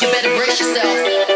You better brace yourself.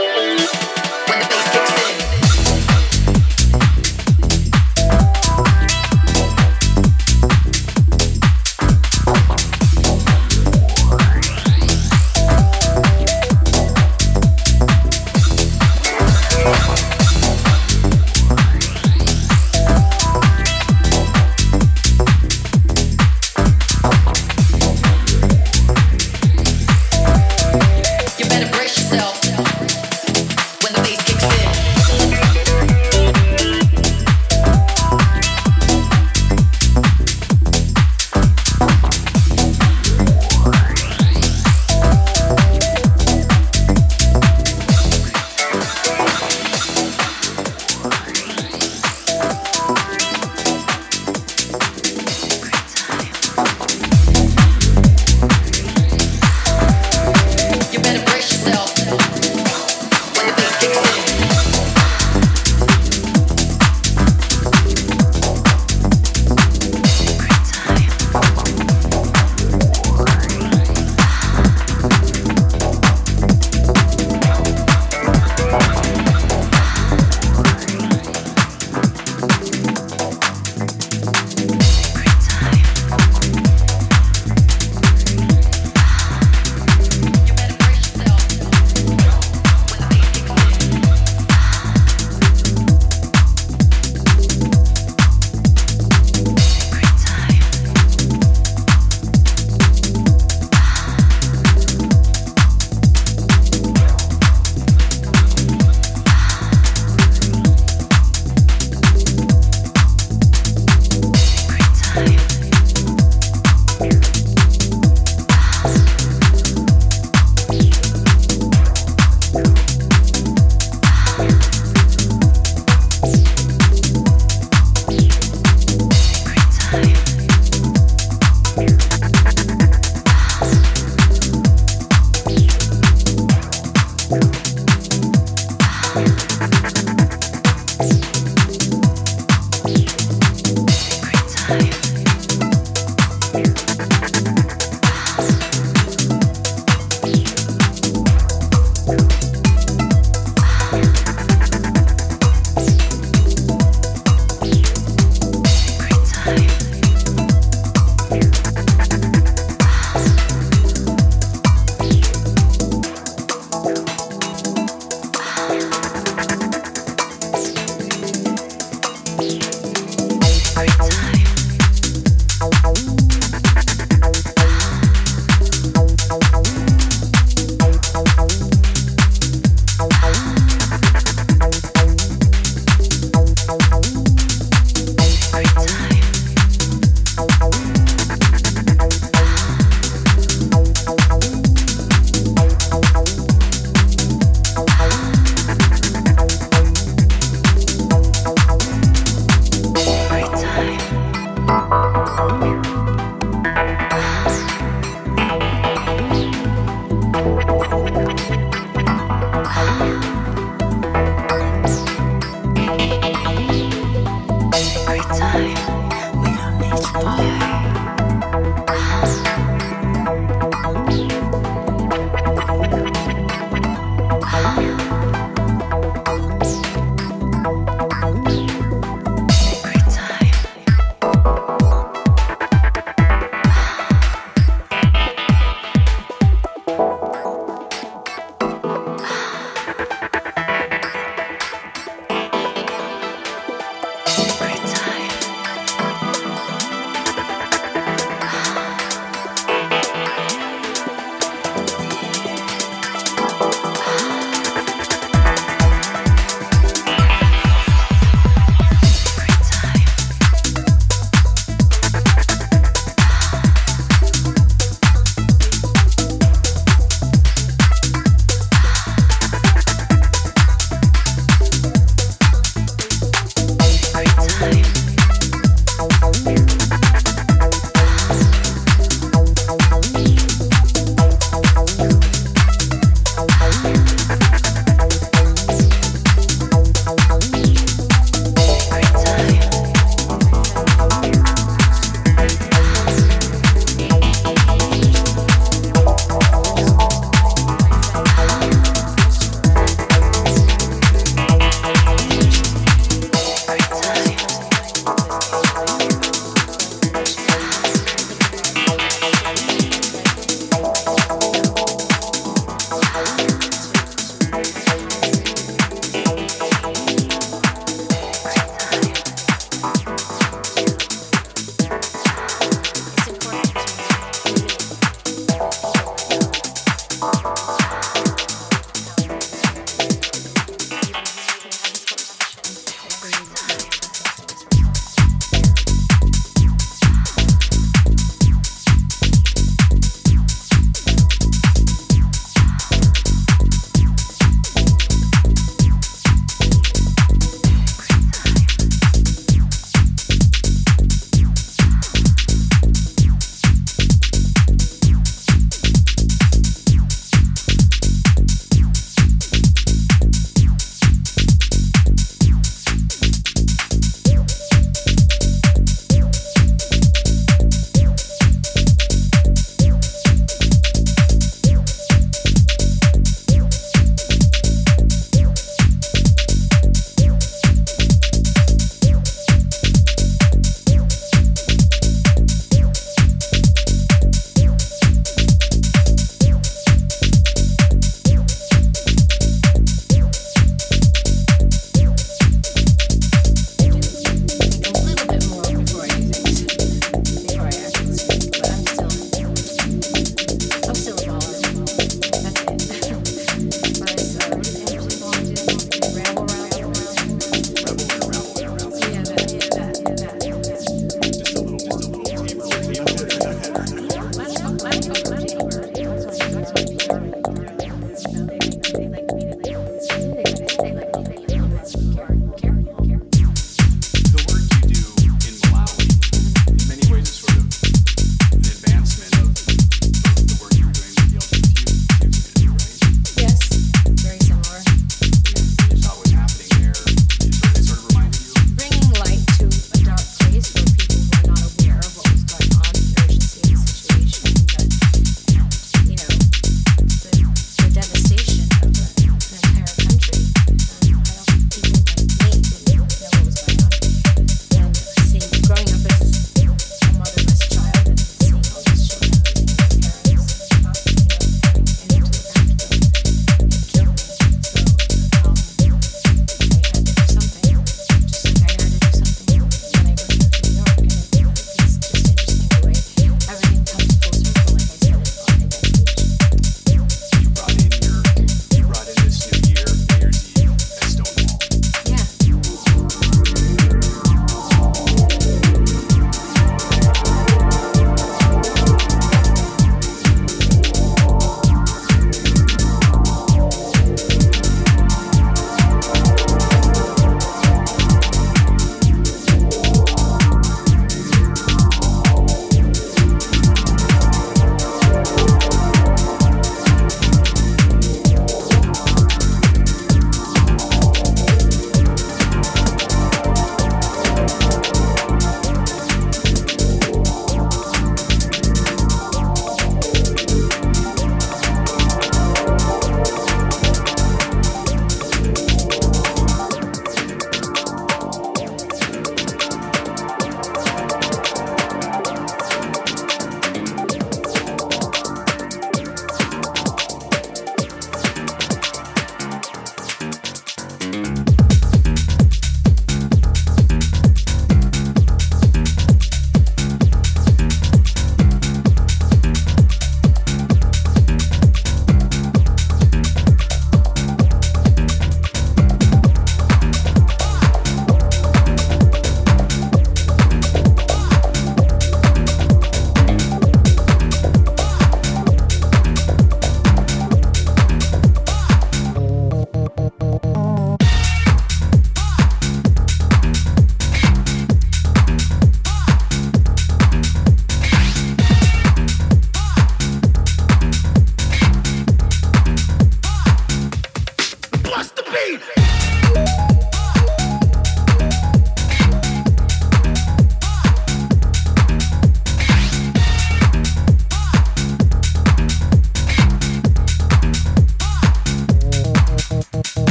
Bye.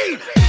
Read.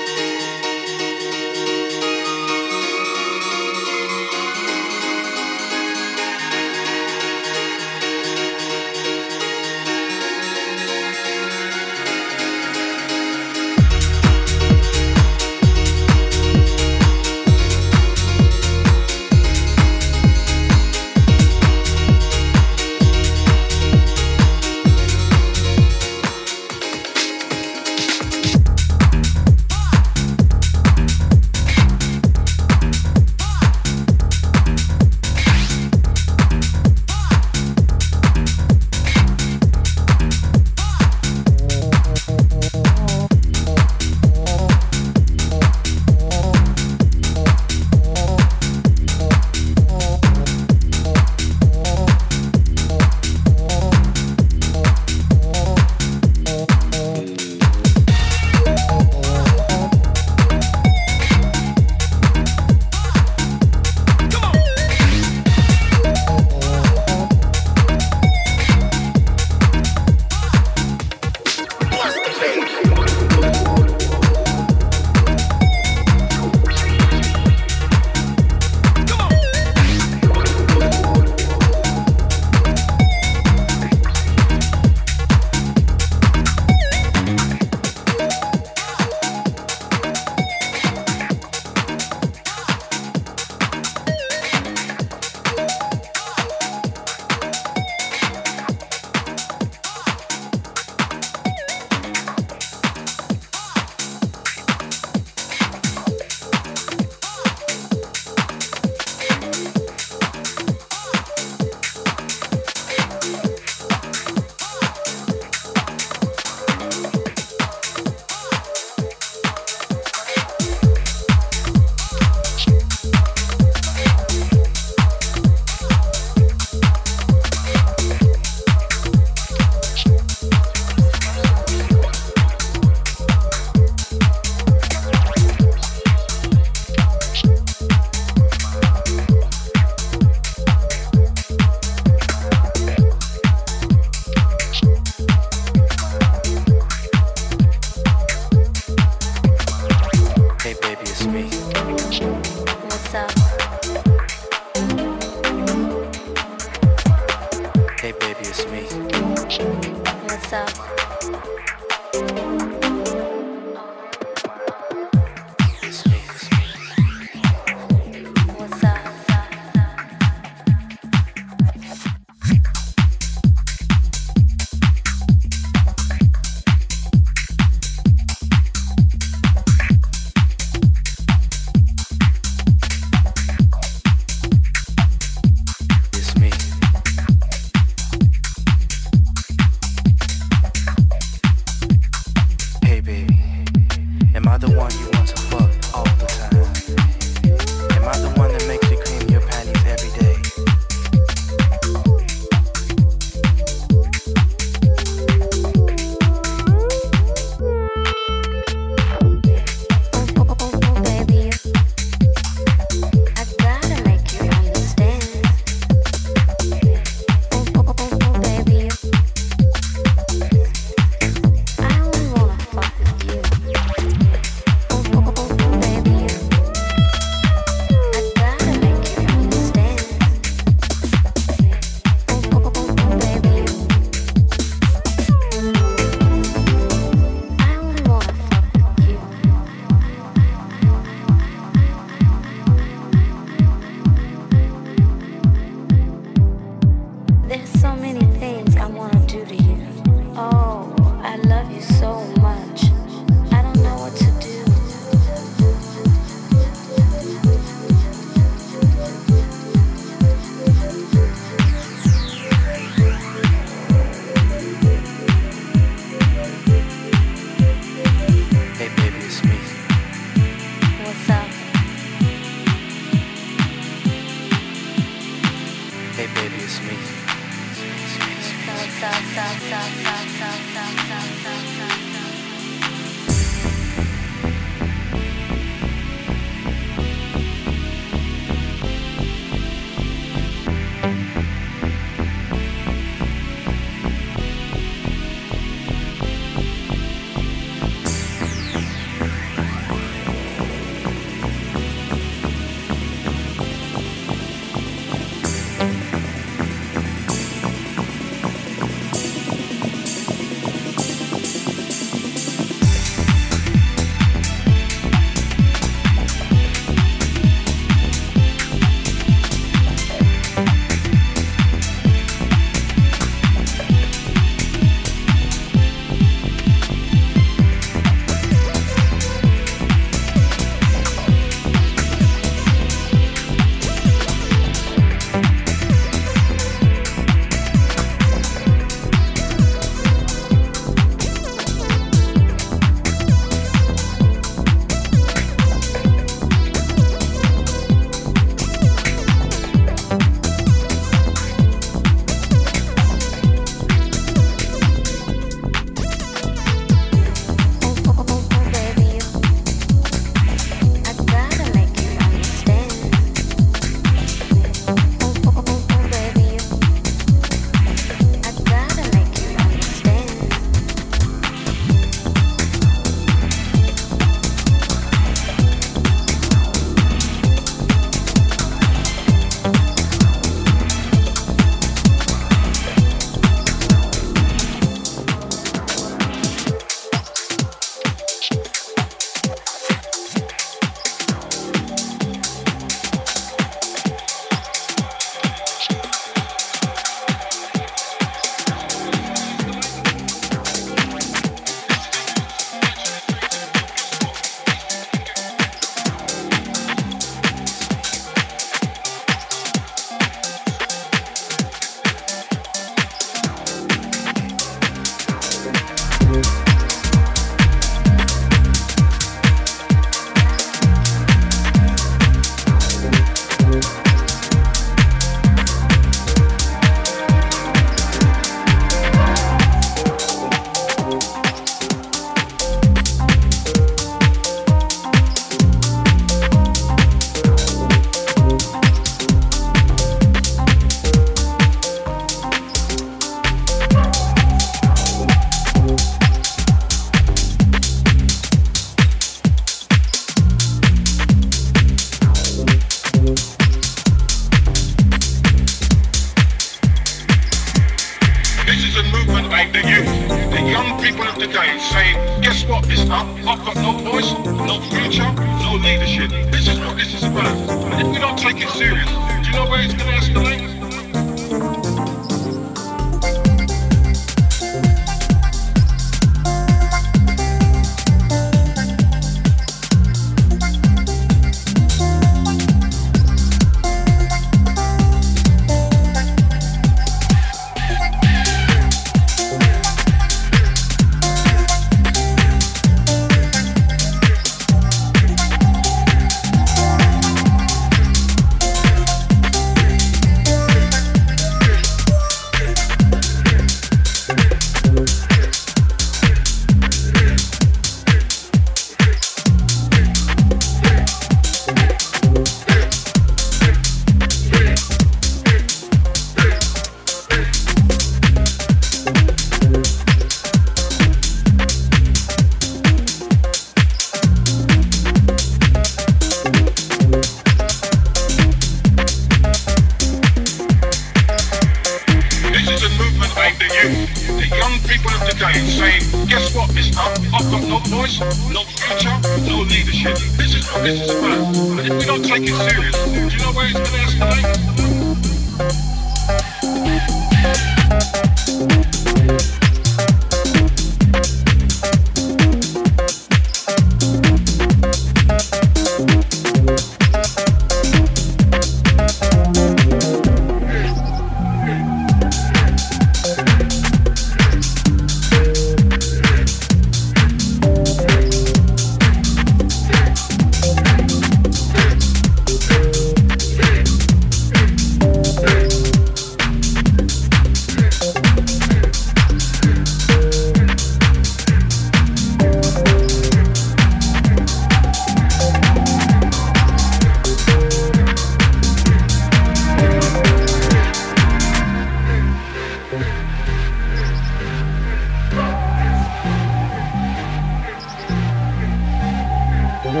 This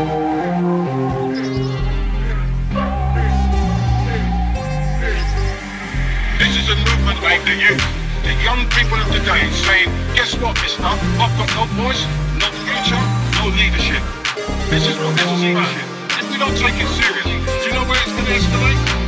is a movement aimed at you, the young people of today, saying, guess what, mister? I've got no voice, no future, no leadership. This is what this is about. If we don't take it seriously, do you know where it's going to escalate?